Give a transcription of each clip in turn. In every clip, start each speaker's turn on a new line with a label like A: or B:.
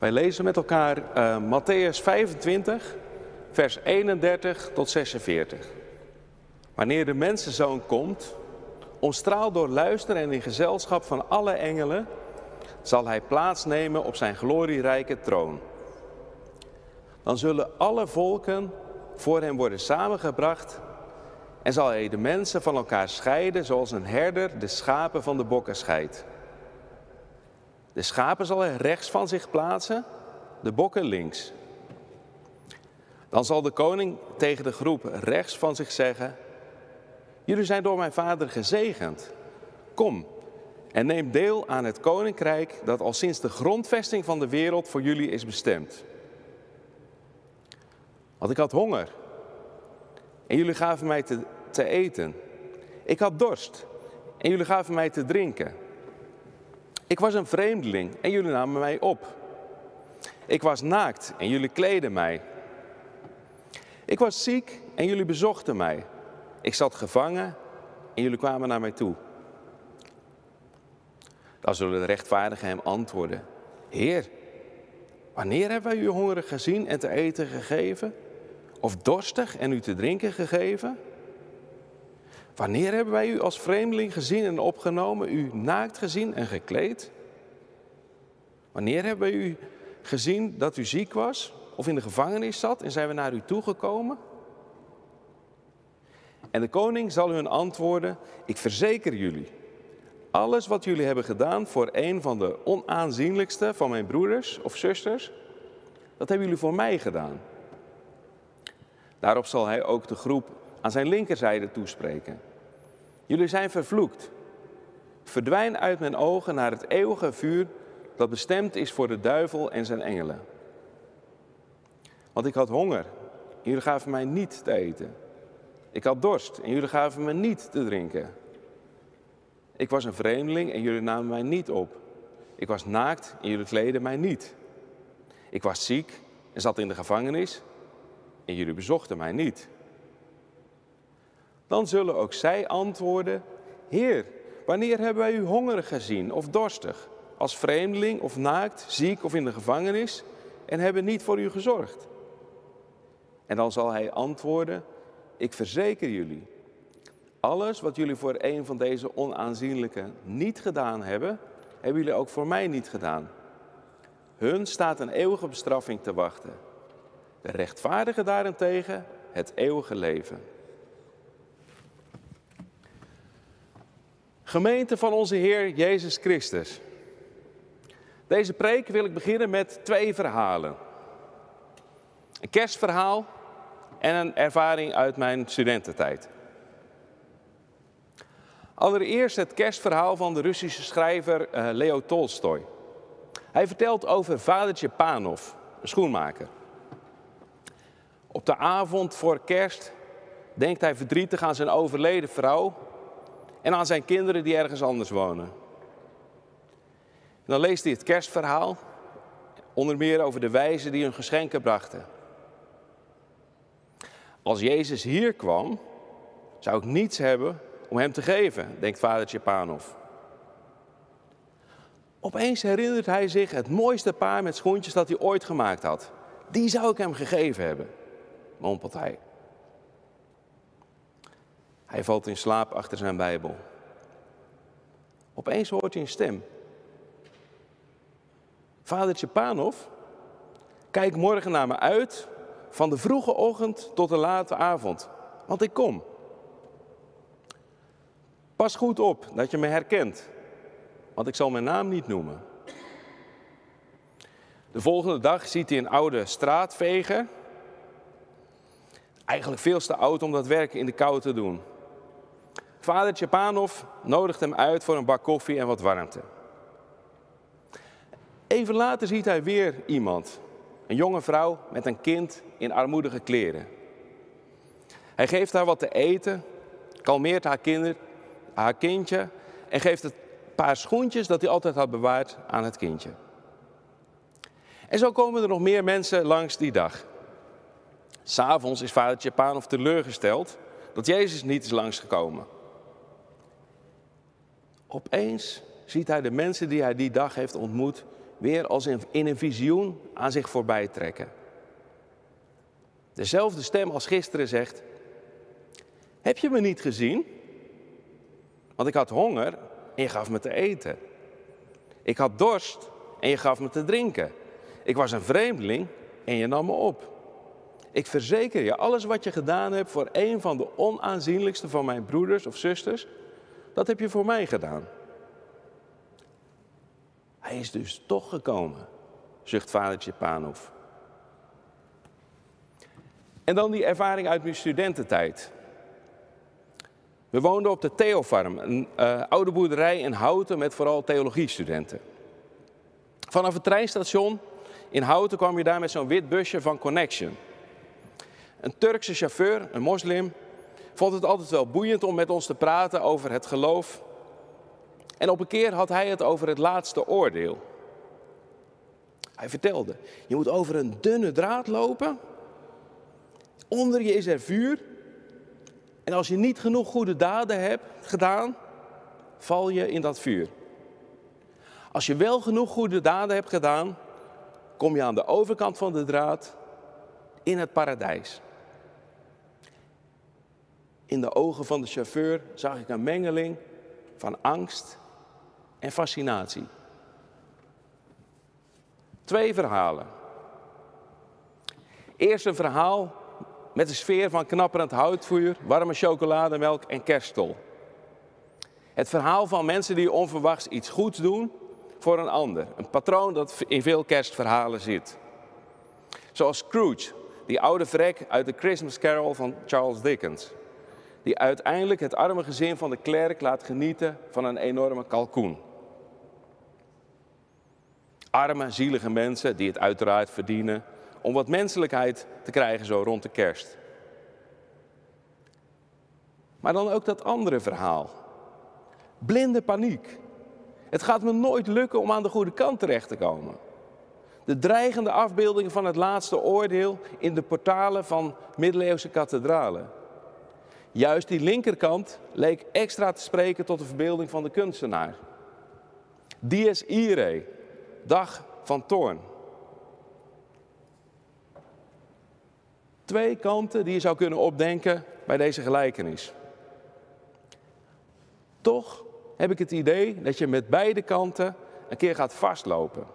A: Wij lezen met elkaar uh, Matthäus 25, vers 31 tot 46. Wanneer de mensenzoon komt, omstraald door luister en in gezelschap van alle engelen, zal hij plaatsnemen op zijn glorierijke troon. Dan zullen alle volken voor hem worden samengebracht en zal hij de mensen van elkaar scheiden zoals een herder de schapen van de bokken scheidt. De schapen zal hij rechts van zich plaatsen, de bokken links. Dan zal de koning tegen de groep rechts van zich zeggen: Jullie zijn door mijn vader gezegend. Kom en neem deel aan het koninkrijk dat al sinds de grondvesting van de wereld voor jullie is bestemd. Want ik had honger en jullie gaven mij te, te eten. Ik had dorst en jullie gaven mij te drinken. Ik was een vreemdeling en jullie namen mij op. Ik was naakt en jullie kleden mij. Ik was ziek en jullie bezochten mij. Ik zat gevangen en jullie kwamen naar mij toe. Dan zullen de rechtvaardigen hem antwoorden: Heer, wanneer hebben wij u hongerig gezien en te eten gegeven? Of dorstig en u te drinken gegeven? Wanneer hebben wij u als vreemdeling gezien en opgenomen, u naakt gezien en gekleed? Wanneer hebben wij u gezien dat u ziek was of in de gevangenis zat en zijn we naar u toegekomen? En de koning zal hun antwoorden: Ik verzeker jullie, alles wat jullie hebben gedaan voor een van de onaanzienlijkste van mijn broeders of zusters, dat hebben jullie voor mij gedaan. Daarop zal hij ook de groep aan zijn linkerzijde toespreken. Jullie zijn vervloekt. Verdwijn uit mijn ogen naar het eeuwige vuur dat bestemd is voor de duivel en zijn engelen. Want ik had honger, en jullie gaven mij niet te eten. Ik had dorst en jullie gaven me niet te drinken. Ik was een vreemdeling en jullie namen mij niet op. Ik was naakt en jullie kleden mij niet. Ik was ziek en zat in de gevangenis en jullie bezochten mij niet. Dan zullen ook zij antwoorden: Heer, wanneer hebben wij u hongerig gezien of dorstig, als vreemdeling of naakt, ziek of in de gevangenis en hebben niet voor u gezorgd? En dan zal hij antwoorden: Ik verzeker jullie, alles wat jullie voor een van deze onaanzienlijke niet gedaan hebben, hebben jullie ook voor mij niet gedaan. Hun staat een eeuwige bestraffing te wachten. De rechtvaardige daarentegen het eeuwige leven. Gemeente van onze Heer Jezus Christus. Deze preek wil ik beginnen met twee verhalen. Een kerstverhaal en een ervaring uit mijn studententijd. Allereerst het kerstverhaal van de Russische schrijver eh, Leo Tolstoy. Hij vertelt over vadertje Panov, een schoenmaker. Op de avond voor kerst denkt hij verdrietig aan zijn overleden vrouw en aan zijn kinderen die ergens anders wonen. dan leest hij het kerstverhaal, onder meer over de wijzen die hun geschenken brachten. Als Jezus hier kwam, zou ik niets hebben om hem te geven, denkt vader Tjepanov. Opeens herinnert hij zich het mooiste paar met schoentjes dat hij ooit gemaakt had. Die zou ik hem gegeven hebben, mompelt hij. Hij valt in slaap achter zijn Bijbel. Opeens hoort hij een stem. Vader Tjepanov, kijk morgen naar me uit van de vroege ochtend tot de late avond, want ik kom. Pas goed op dat je me herkent, want ik zal mijn naam niet noemen. De volgende dag ziet hij een oude straatveger. Eigenlijk veel te oud om dat werk in de kou te doen. Vader Tjepanov nodigt hem uit voor een bak koffie en wat warmte. Even later ziet hij weer iemand, een jonge vrouw met een kind in armoedige kleren. Hij geeft haar wat te eten, kalmeert haar, kinder, haar kindje en geeft het paar schoentjes dat hij altijd had bewaard aan het kindje. En zo komen er nog meer mensen langs die dag. S'avonds is vader Tjepanov teleurgesteld dat Jezus niet is langsgekomen. Opeens ziet hij de mensen die hij die dag heeft ontmoet weer als in, in een visioen aan zich voorbij trekken. Dezelfde stem als gisteren zegt: Heb je me niet gezien? Want ik had honger en je gaf me te eten. Ik had dorst en je gaf me te drinken. Ik was een vreemdeling en je nam me op. Ik verzeker je, alles wat je gedaan hebt voor een van de onaanzienlijkste van mijn broeders of zusters, dat heb je voor mij gedaan. Hij is dus toch gekomen, zucht vadertje Panhof. En dan die ervaring uit mijn studententijd. We woonden op de Theofarm, een uh, oude boerderij in Houten met vooral theologiestudenten. Vanaf het treinstation in Houten kwam je daar met zo'n wit busje van Connection. Een Turkse chauffeur, een moslim, vond het altijd wel boeiend om met ons te praten over het geloof. En op een keer had hij het over het laatste oordeel. Hij vertelde, je moet over een dunne draad lopen. Onder je is er vuur. En als je niet genoeg goede daden hebt gedaan, val je in dat vuur. Als je wel genoeg goede daden hebt gedaan, kom je aan de overkant van de draad in het paradijs. In de ogen van de chauffeur zag ik een mengeling van angst en fascinatie. Twee verhalen. Eerst een verhaal met een sfeer van knapperend houtvuur, warme chocolademelk en kerststol. Het verhaal van mensen die onverwachts iets goeds doen voor een ander. Een patroon dat in veel kerstverhalen zit. Zoals Scrooge, die oude vrek uit de Christmas Carol van Charles Dickens. Die uiteindelijk het arme gezin van de klerk laat genieten van een enorme kalkoen. Arme, zielige mensen die het uiteraard verdienen om wat menselijkheid te krijgen zo rond de kerst. Maar dan ook dat andere verhaal. Blinde paniek. Het gaat me nooit lukken om aan de goede kant terecht te komen. De dreigende afbeeldingen van het laatste oordeel in de portalen van middeleeuwse kathedralen. Juist die linkerkant leek extra te spreken tot de verbeelding van de kunstenaar. Dies irae, dag van toorn. Twee kanten die je zou kunnen opdenken bij deze gelijkenis. Toch heb ik het idee dat je met beide kanten een keer gaat vastlopen.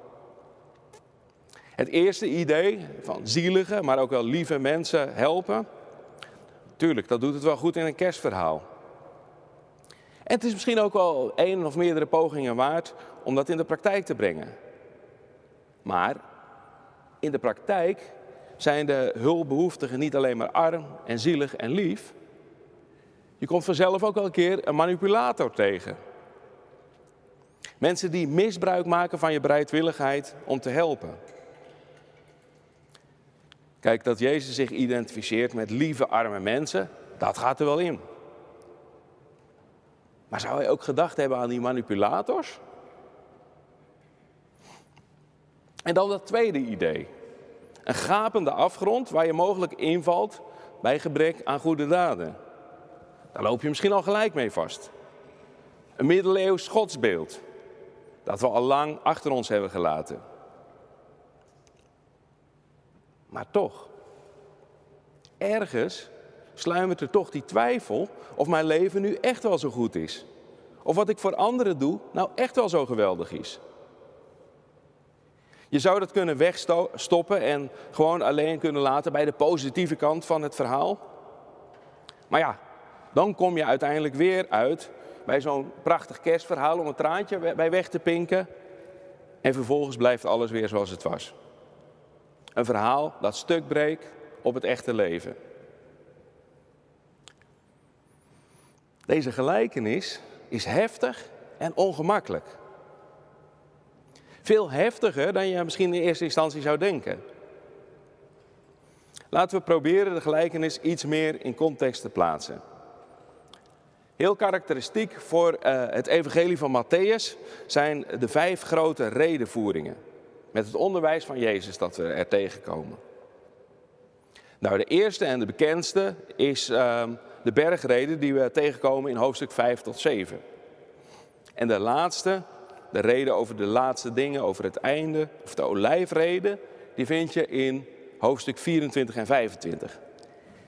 A: Het eerste idee van zielige, maar ook wel lieve mensen helpen. Tuurlijk, dat doet het wel goed in een kerstverhaal. En het is misschien ook wel één of meerdere pogingen waard om dat in de praktijk te brengen. Maar in de praktijk zijn de hulpbehoeftigen niet alleen maar arm en zielig en lief. Je komt vanzelf ook wel een keer een manipulator tegen. Mensen die misbruik maken van je bereidwilligheid om te helpen. Kijk, dat Jezus zich identificeert met lieve arme mensen, dat gaat er wel in. Maar zou hij ook gedacht hebben aan die manipulators? En dan dat tweede idee. Een gapende afgrond waar je mogelijk invalt bij gebrek aan goede daden. Daar loop je misschien al gelijk mee vast. Een middeleeuws godsbeeld dat we al lang achter ons hebben gelaten. Maar toch, ergens sluimert er toch die twijfel of mijn leven nu echt wel zo goed is. Of wat ik voor anderen doe nou echt wel zo geweldig is. Je zou dat kunnen wegstoppen en gewoon alleen kunnen laten bij de positieve kant van het verhaal. Maar ja, dan kom je uiteindelijk weer uit bij zo'n prachtig kerstverhaal om een traantje bij weg te pinken. En vervolgens blijft alles weer zoals het was. Een verhaal dat stuk breekt op het echte leven. Deze gelijkenis is heftig en ongemakkelijk. Veel heftiger dan je misschien in eerste instantie zou denken. Laten we proberen de gelijkenis iets meer in context te plaatsen. Heel karakteristiek voor uh, het evangelie van Matthäus zijn de vijf grote redenvoeringen. Met het onderwijs van Jezus dat we er tegenkomen. Nou, de eerste en de bekendste is uh, de bergreden die we tegenkomen in hoofdstuk 5 tot 7. En de laatste, de reden over de laatste dingen, over het einde, of de olijfreden, die vind je in hoofdstuk 24 en 25.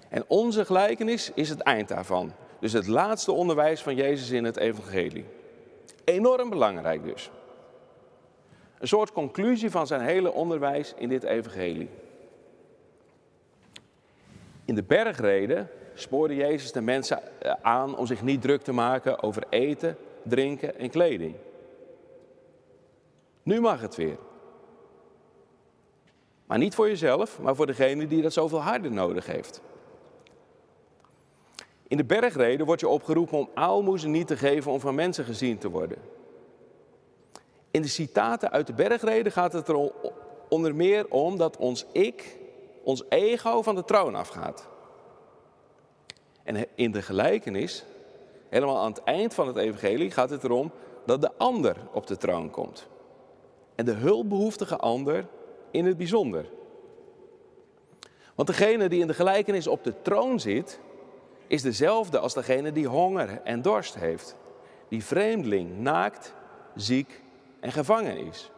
A: En onze gelijkenis is het eind daarvan. Dus het laatste onderwijs van Jezus in het evangelie. Enorm belangrijk dus. Een soort conclusie van zijn hele onderwijs in dit evangelie. In de bergreden spoorde Jezus de mensen eh, aan om zich niet druk te maken over eten, drinken en kleding. Nu mag het weer. Maar niet voor jezelf, maar voor degene die dat zoveel harder nodig heeft. In de bergreden wordt je opgeroepen om aalmoezen niet te geven om van mensen gezien te worden. In de citaten uit de bergreden gaat het er onder meer om dat ons ik, ons ego van de troon afgaat. En in de gelijkenis, helemaal aan het eind van het evangelie, gaat het erom dat de ander op de troon komt. En de hulpbehoeftige ander in het bijzonder. Want degene die in de gelijkenis op de troon zit, is dezelfde als degene die honger en dorst heeft. Die vreemdeling, naakt, ziek en gevangen is.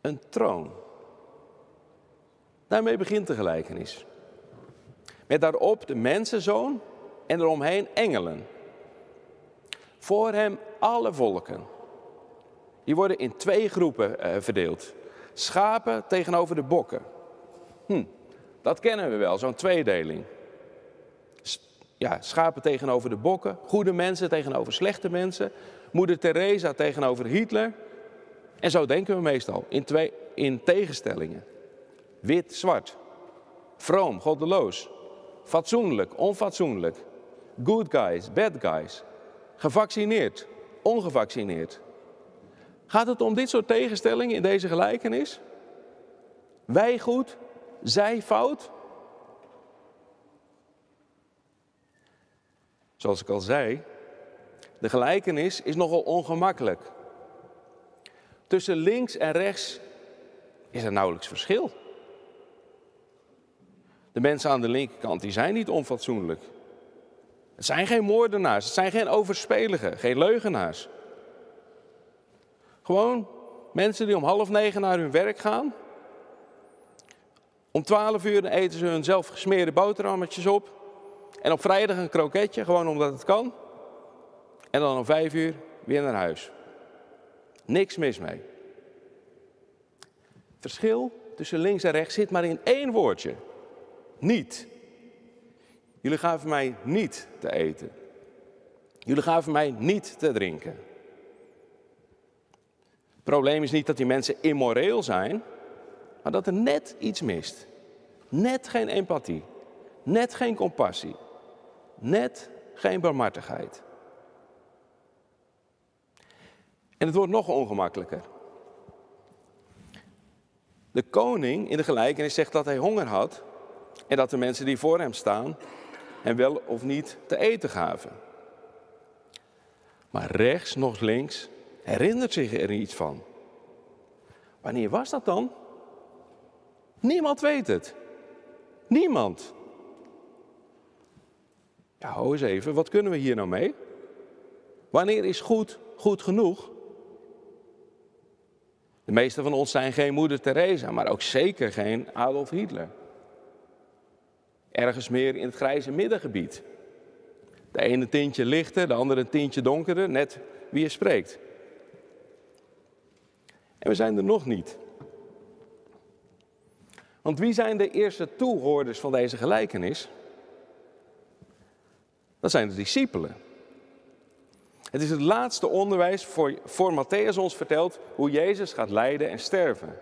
A: Een troon. Daarmee begint de gelijkenis. Met daarop de mensenzoon en eromheen engelen. Voor hem alle volken. Die worden in twee groepen eh, verdeeld. Schapen tegenover de bokken. Hm, dat kennen we wel, zo'n tweedeling. Ja, schapen tegenover de bokken, goede mensen tegenover slechte mensen, moeder Teresa tegenover Hitler. En zo denken we meestal, in, twee, in tegenstellingen. Wit, zwart. Vroom, goddeloos. Fatsoenlijk, onfatsoenlijk. Good guys, bad guys. Gevaccineerd, ongevaccineerd. Gaat het om dit soort tegenstellingen in deze gelijkenis? Wij goed, zij fout? Zoals ik al zei, de gelijkenis is nogal ongemakkelijk. Tussen links en rechts is er nauwelijks verschil. De mensen aan de linkerkant die zijn niet onfatsoenlijk. Het zijn geen moordenaars, het zijn geen overspeligen, geen leugenaars. Gewoon mensen die om half negen naar hun werk gaan. Om twaalf uur eten ze hun zelf gesmeerde boterhammetjes op. En op vrijdag een kroketje, gewoon omdat het kan. En dan om vijf uur weer naar huis. Niks mis mee. Verschil tussen links en rechts zit maar in één woordje. Niet. Jullie gaven mij niet te eten. Jullie gaven mij niet te drinken. Het probleem is niet dat die mensen immoreel zijn, maar dat er net iets mist. Net geen empathie. Net geen compassie. Net geen barmhartigheid. En het wordt nog ongemakkelijker. De koning in de gelijkenis zegt dat hij honger had en dat de mensen die voor hem staan hem wel of niet te eten gaven. Maar rechts, nog links, herinnert zich er iets van. Wanneer was dat dan? Niemand weet het. Niemand. Ja, hou eens even, wat kunnen we hier nou mee? Wanneer is goed goed genoeg? De meeste van ons zijn geen moeder Teresa, maar ook zeker geen Adolf Hitler. Ergens meer in het grijze middengebied. De ene tintje lichter, de andere tintje donkerder, net wie je spreekt. En we zijn er nog niet. Want wie zijn de eerste toehoorders van deze gelijkenis? Dat zijn de discipelen. Het is het laatste onderwijs voor, voor Matthäus ons vertelt hoe Jezus gaat lijden en sterven.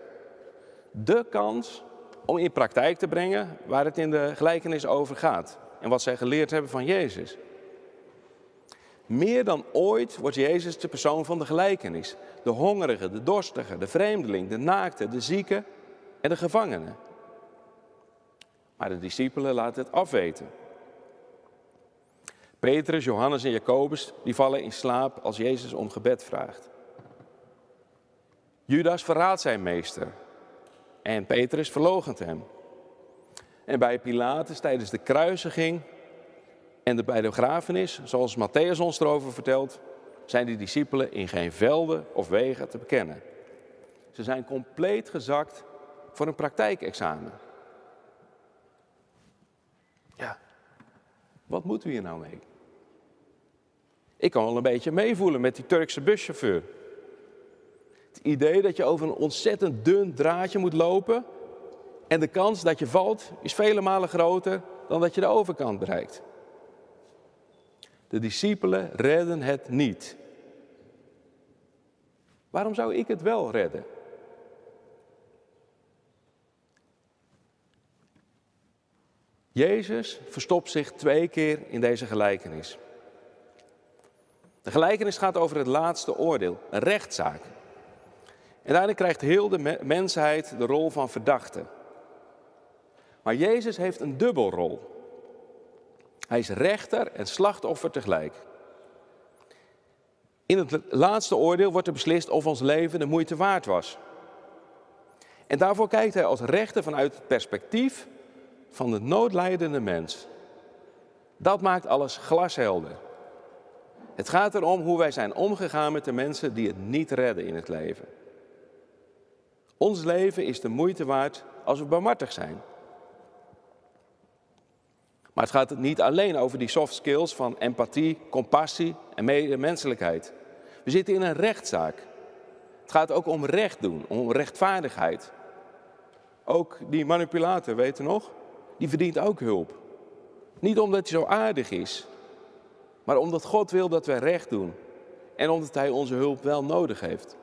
A: De kans om in praktijk te brengen waar het in de gelijkenis over gaat en wat zij geleerd hebben van Jezus. Meer dan ooit wordt Jezus de persoon van de gelijkenis. De hongerige, de dorstige, de vreemdeling, de naakte, de zieke en de gevangene. Maar de discipelen laten het afweten. Petrus, Johannes en Jacobus die vallen in slaap als Jezus om gebed vraagt. Judas verraadt zijn meester en Petrus verloochent hem. En bij Pilatus tijdens de kruisiging en de, bij de zoals Matthäus ons erover vertelt, zijn die discipelen in geen velden of wegen te bekennen. Ze zijn compleet gezakt voor een praktijkexamen. Ja, wat moeten we hier nou mee? Ik kan wel een beetje meevoelen met die Turkse buschauffeur. Het idee dat je over een ontzettend dun draadje moet lopen en de kans dat je valt is vele malen groter dan dat je de overkant bereikt. De discipelen redden het niet. Waarom zou ik het wel redden? Jezus verstopt zich twee keer in deze gelijkenis. De gelijkenis gaat over het laatste oordeel, een rechtszaak. En daarin krijgt heel de mensheid de rol van verdachte. Maar Jezus heeft een dubbelrol. Hij is rechter en slachtoffer tegelijk. In het laatste oordeel wordt er beslist of ons leven de moeite waard was. En daarvoor kijkt hij als rechter vanuit het perspectief van de noodlijdende mens. Dat maakt alles glashelder. Het gaat erom hoe wij zijn omgegaan met de mensen die het niet redden in het leven. Ons leven is de moeite waard als we barmhartig zijn. Maar het gaat niet alleen over die soft skills van empathie, compassie en medemenselijkheid. We zitten in een rechtszaak. Het gaat ook om recht doen, om rechtvaardigheid. Ook die manipulator, weet je nog? Die verdient ook hulp. Niet omdat hij zo aardig is, maar omdat God wil dat wij recht doen. En omdat hij onze hulp wel nodig heeft.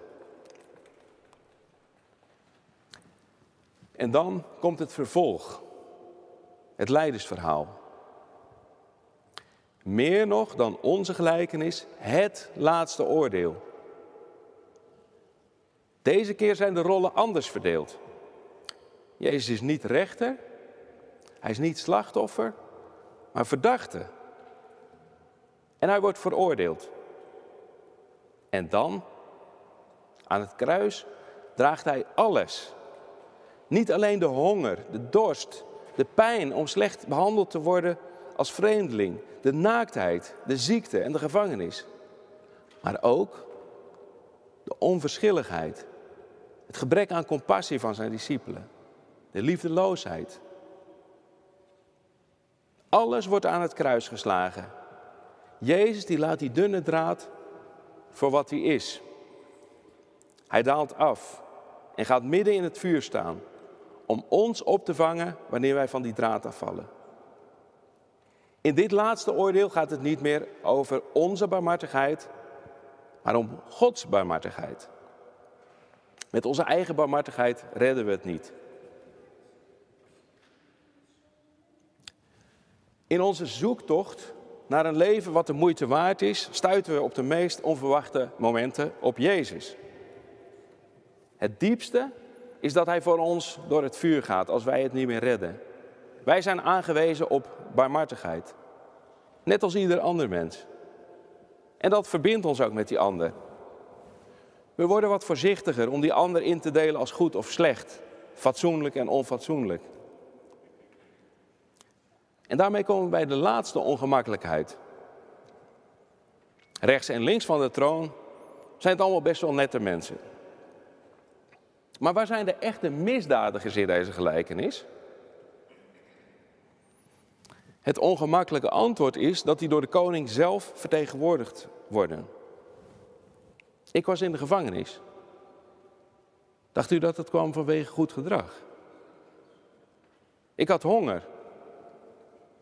A: En dan komt het vervolg. Het leidersverhaal. Meer nog dan onze gelijkenis, het laatste oordeel. Deze keer zijn de rollen anders verdeeld. Jezus is niet rechter, hij is niet slachtoffer, maar verdachte. En hij wordt veroordeeld. En dan, aan het kruis, draagt hij alles. Niet alleen de honger, de dorst, de pijn om slecht behandeld te worden als vreemdeling, de naaktheid, de ziekte en de gevangenis. Maar ook de onverschilligheid, het gebrek aan compassie van zijn discipelen, de liefdeloosheid. Alles wordt aan het kruis geslagen. Jezus die laat die dunne draad voor wat hij is. Hij daalt af en gaat midden in het vuur staan om ons op te vangen wanneer wij van die draad afvallen. In dit laatste oordeel gaat het niet meer over onze barmhartigheid, maar om Gods barmhartigheid. Met onze eigen barmhartigheid redden we het niet. In onze zoektocht naar een leven wat de moeite waard is, stuiten we op de meest onverwachte momenten op Jezus. Het diepste is dat Hij voor ons door het vuur gaat als wij het niet meer redden. Wij zijn aangewezen op barmhartigheid. Net als ieder ander mens. En dat verbindt ons ook met die ander. We worden wat voorzichtiger om die ander in te delen als goed of slecht, fatsoenlijk en onfatsoenlijk. En daarmee komen we bij de laatste ongemakkelijkheid. Rechts en links van de troon zijn het allemaal best wel nette mensen. Maar waar zijn de echte misdadigers in deze gelijkenis? Het ongemakkelijke antwoord is dat die door de koning zelf vertegenwoordigd worden. Ik was in de gevangenis. Dacht u dat het kwam vanwege goed gedrag? Ik had honger.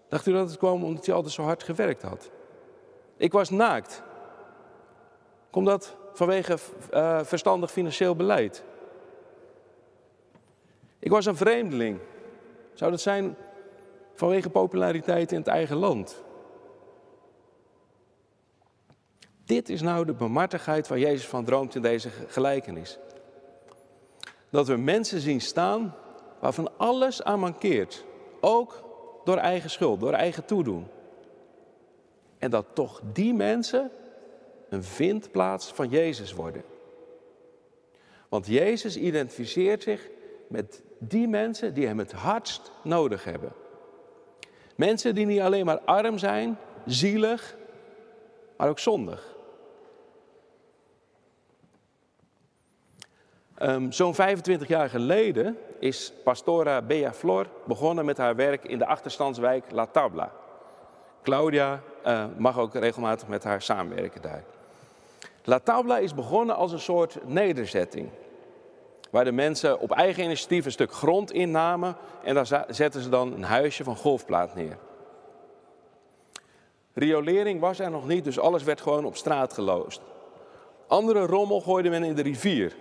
A: Dacht u dat het kwam omdat hij altijd zo hard gewerkt had? Ik was naakt. Komt dat vanwege uh, verstandig financieel beleid? Ik was een vreemdeling. Zou dat zijn vanwege populariteit in het eigen land? Dit is nou de bemartigheid waar Jezus van droomt in deze gelijkenis. Dat we mensen zien staan waarvan alles aan mankeert. Ook door eigen schuld, door eigen toedoen. En dat toch die mensen een vindplaats van Jezus worden. Want Jezus identificeert zich met die mensen die hem het hardst nodig hebben. Mensen die niet alleen maar arm zijn, zielig, maar ook zondig. Um, Zo'n 25 jaar geleden is Pastora Bea Flor begonnen met haar werk in de achterstandswijk La Tabla. Claudia uh, mag ook regelmatig met haar samenwerken daar. La Tabla is begonnen als een soort nederzetting. Waar de mensen op eigen initiatief een stuk grond innamen en daar zetten ze dan een huisje van golfplaat neer. Riolering was er nog niet, dus alles werd gewoon op straat geloosd. Andere rommel gooide men in de rivier.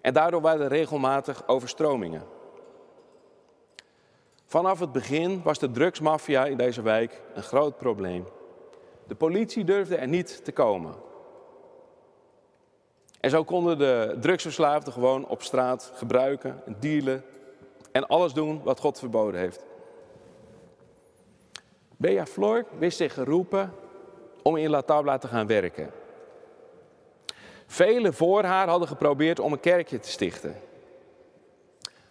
A: En daardoor waren er regelmatig overstromingen. Vanaf het begin was de drugsmafia in deze wijk een groot probleem. De politie durfde er niet te komen. En zo konden de drugsverslaafden gewoon op straat gebruiken, dealen en alles doen wat God verboden heeft. Bea Flor wist zich geroepen om in La Tabla te gaan werken. Velen voor haar hadden geprobeerd om een kerkje te stichten.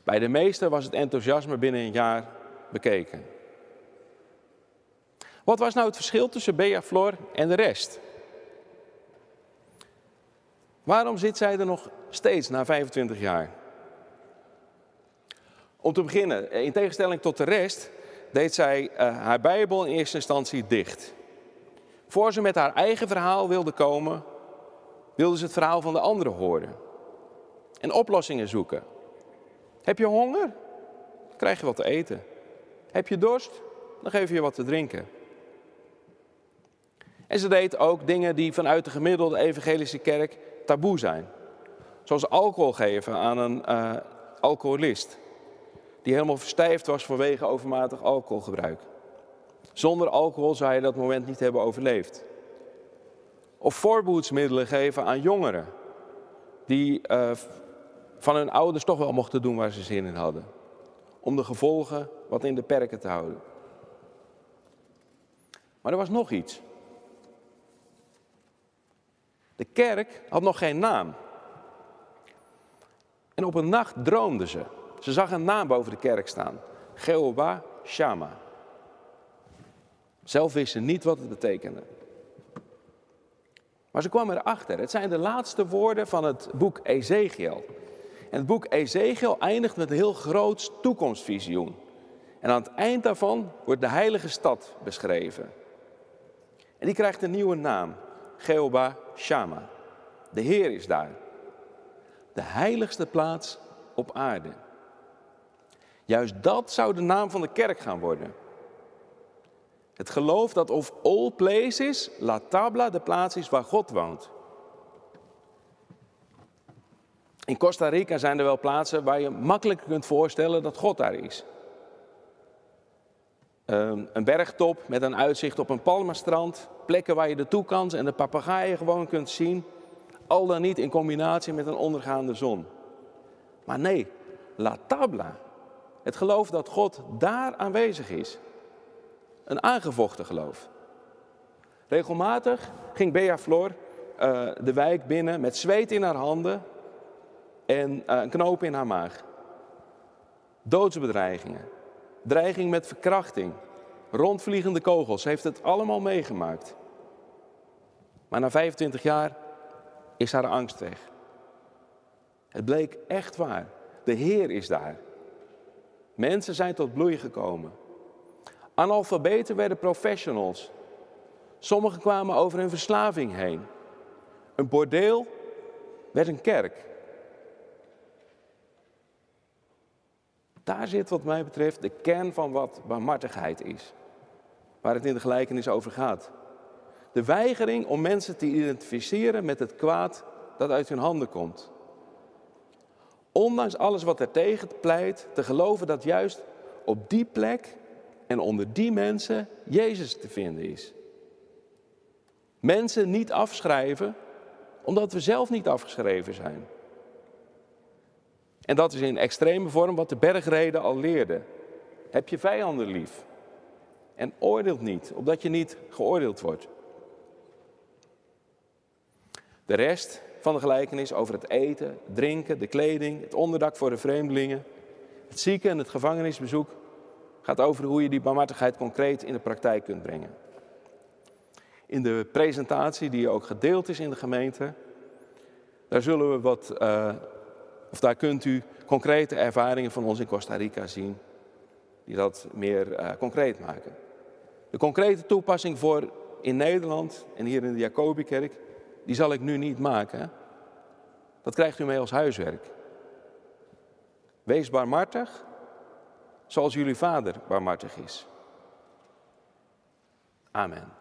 A: Bij de meesten was het enthousiasme binnen een jaar bekeken. Wat was nou het verschil tussen Bea Flor en de rest? Waarom zit zij er nog steeds na 25 jaar? Om te beginnen, in tegenstelling tot de rest, deed zij uh, haar Bijbel in eerste instantie dicht. Voor ze met haar eigen verhaal wilde komen, wilde ze het verhaal van de anderen horen. En oplossingen zoeken. Heb je honger? Dan krijg je wat te eten. Heb je dorst? Dan geef je wat te drinken. En ze deed ook dingen die vanuit de gemiddelde evangelische kerk taboe zijn. Zoals alcohol geven aan een uh, alcoholist. Die helemaal verstijfd was vanwege overmatig alcoholgebruik. Zonder alcohol zou je dat moment niet hebben overleefd. Of voorboedsmiddelen geven aan jongeren. Die uh, van hun ouders toch wel mochten doen waar ze zin in hadden. Om de gevolgen wat in de perken te houden. Maar er was nog iets. De kerk had nog geen naam. En op een nacht droomde ze. Ze zag een naam boven de kerk staan. Jehovah Shama. Zelf wist ze niet wat het betekende. Maar ze kwam erachter. Het zijn de laatste woorden van het boek Ezekiel. En het boek Ezekiel eindigt met een heel groot toekomstvisioen. En aan het eind daarvan wordt de heilige stad beschreven. En die krijgt een nieuwe naam. Jehovah Shama. De Heer is daar. De heiligste plaats op aarde. Juist dat zou de naam van de kerk gaan worden. Het geloof dat of all places La Tabla de plaats is waar God woont. In Costa Rica zijn er wel plaatsen waar je makkelijk kunt voorstellen dat God daar is. Ehm, een bergtop met een uitzicht op een palmenstrand, plekken waar je de toekans en de papegaaien gewoon kunt zien, al dan niet in combinatie met een ondergaande zon. Maar nee, La Tabla, het geloof dat God daar aanwezig is. Een aangevochten geloof. Regelmatig ging Bea Flor uh, de wijk binnen met zweet in haar handen en uh, een knoop in haar maag. Doodsbedreigingen, dreiging met verkrachting, rondvliegende kogels. Heeft het allemaal meegemaakt. Maar na 25 jaar is haar angst weg. Het bleek echt waar. De Heer is daar. Mensen zijn tot bloei gekomen. Analfabeten werden professionals. Sommigen kwamen over hun verslaving heen. Een bordeel werd een kerk. Daar zit wat mij betreft de kern van wat barmhartigheid is. Waar het in de gelijkenis over gaat. De weigering om mensen te identificeren met het kwaad dat uit hun handen komt. Ondanks alles wat er tegen pleit, te geloven dat juist op die plek en onder die mensen Jezus te vinden is. Mensen niet afschrijven omdat we zelf niet afgeschreven zijn. En dat is in extreme vorm wat de bergreden al leerde. Heb je vijanden lief. En oordeelt niet, opdat je niet geoordeeld wordt. De rest van de gelijkenis over het eten, drinken, de kleding, het onderdak voor de vreemdelingen, het zieken en het gevangenisbezoek gaat over hoe je die barmhartigheid concreet in de praktijk kunt brengen. In de presentatie, die ook gedeeld is in de gemeente, Daar zullen we wat, uh, of daar kunt u concrete ervaringen van ons in Costa Rica zien, die dat meer uh, concreet maken. De concrete toepassing voor in Nederland en hier in de Jacobikerk, die zal ik nu niet maken. Dat krijgt u mee als huiswerk. Wees barmhartig, zoals jullie vader barmhartig is. Amen.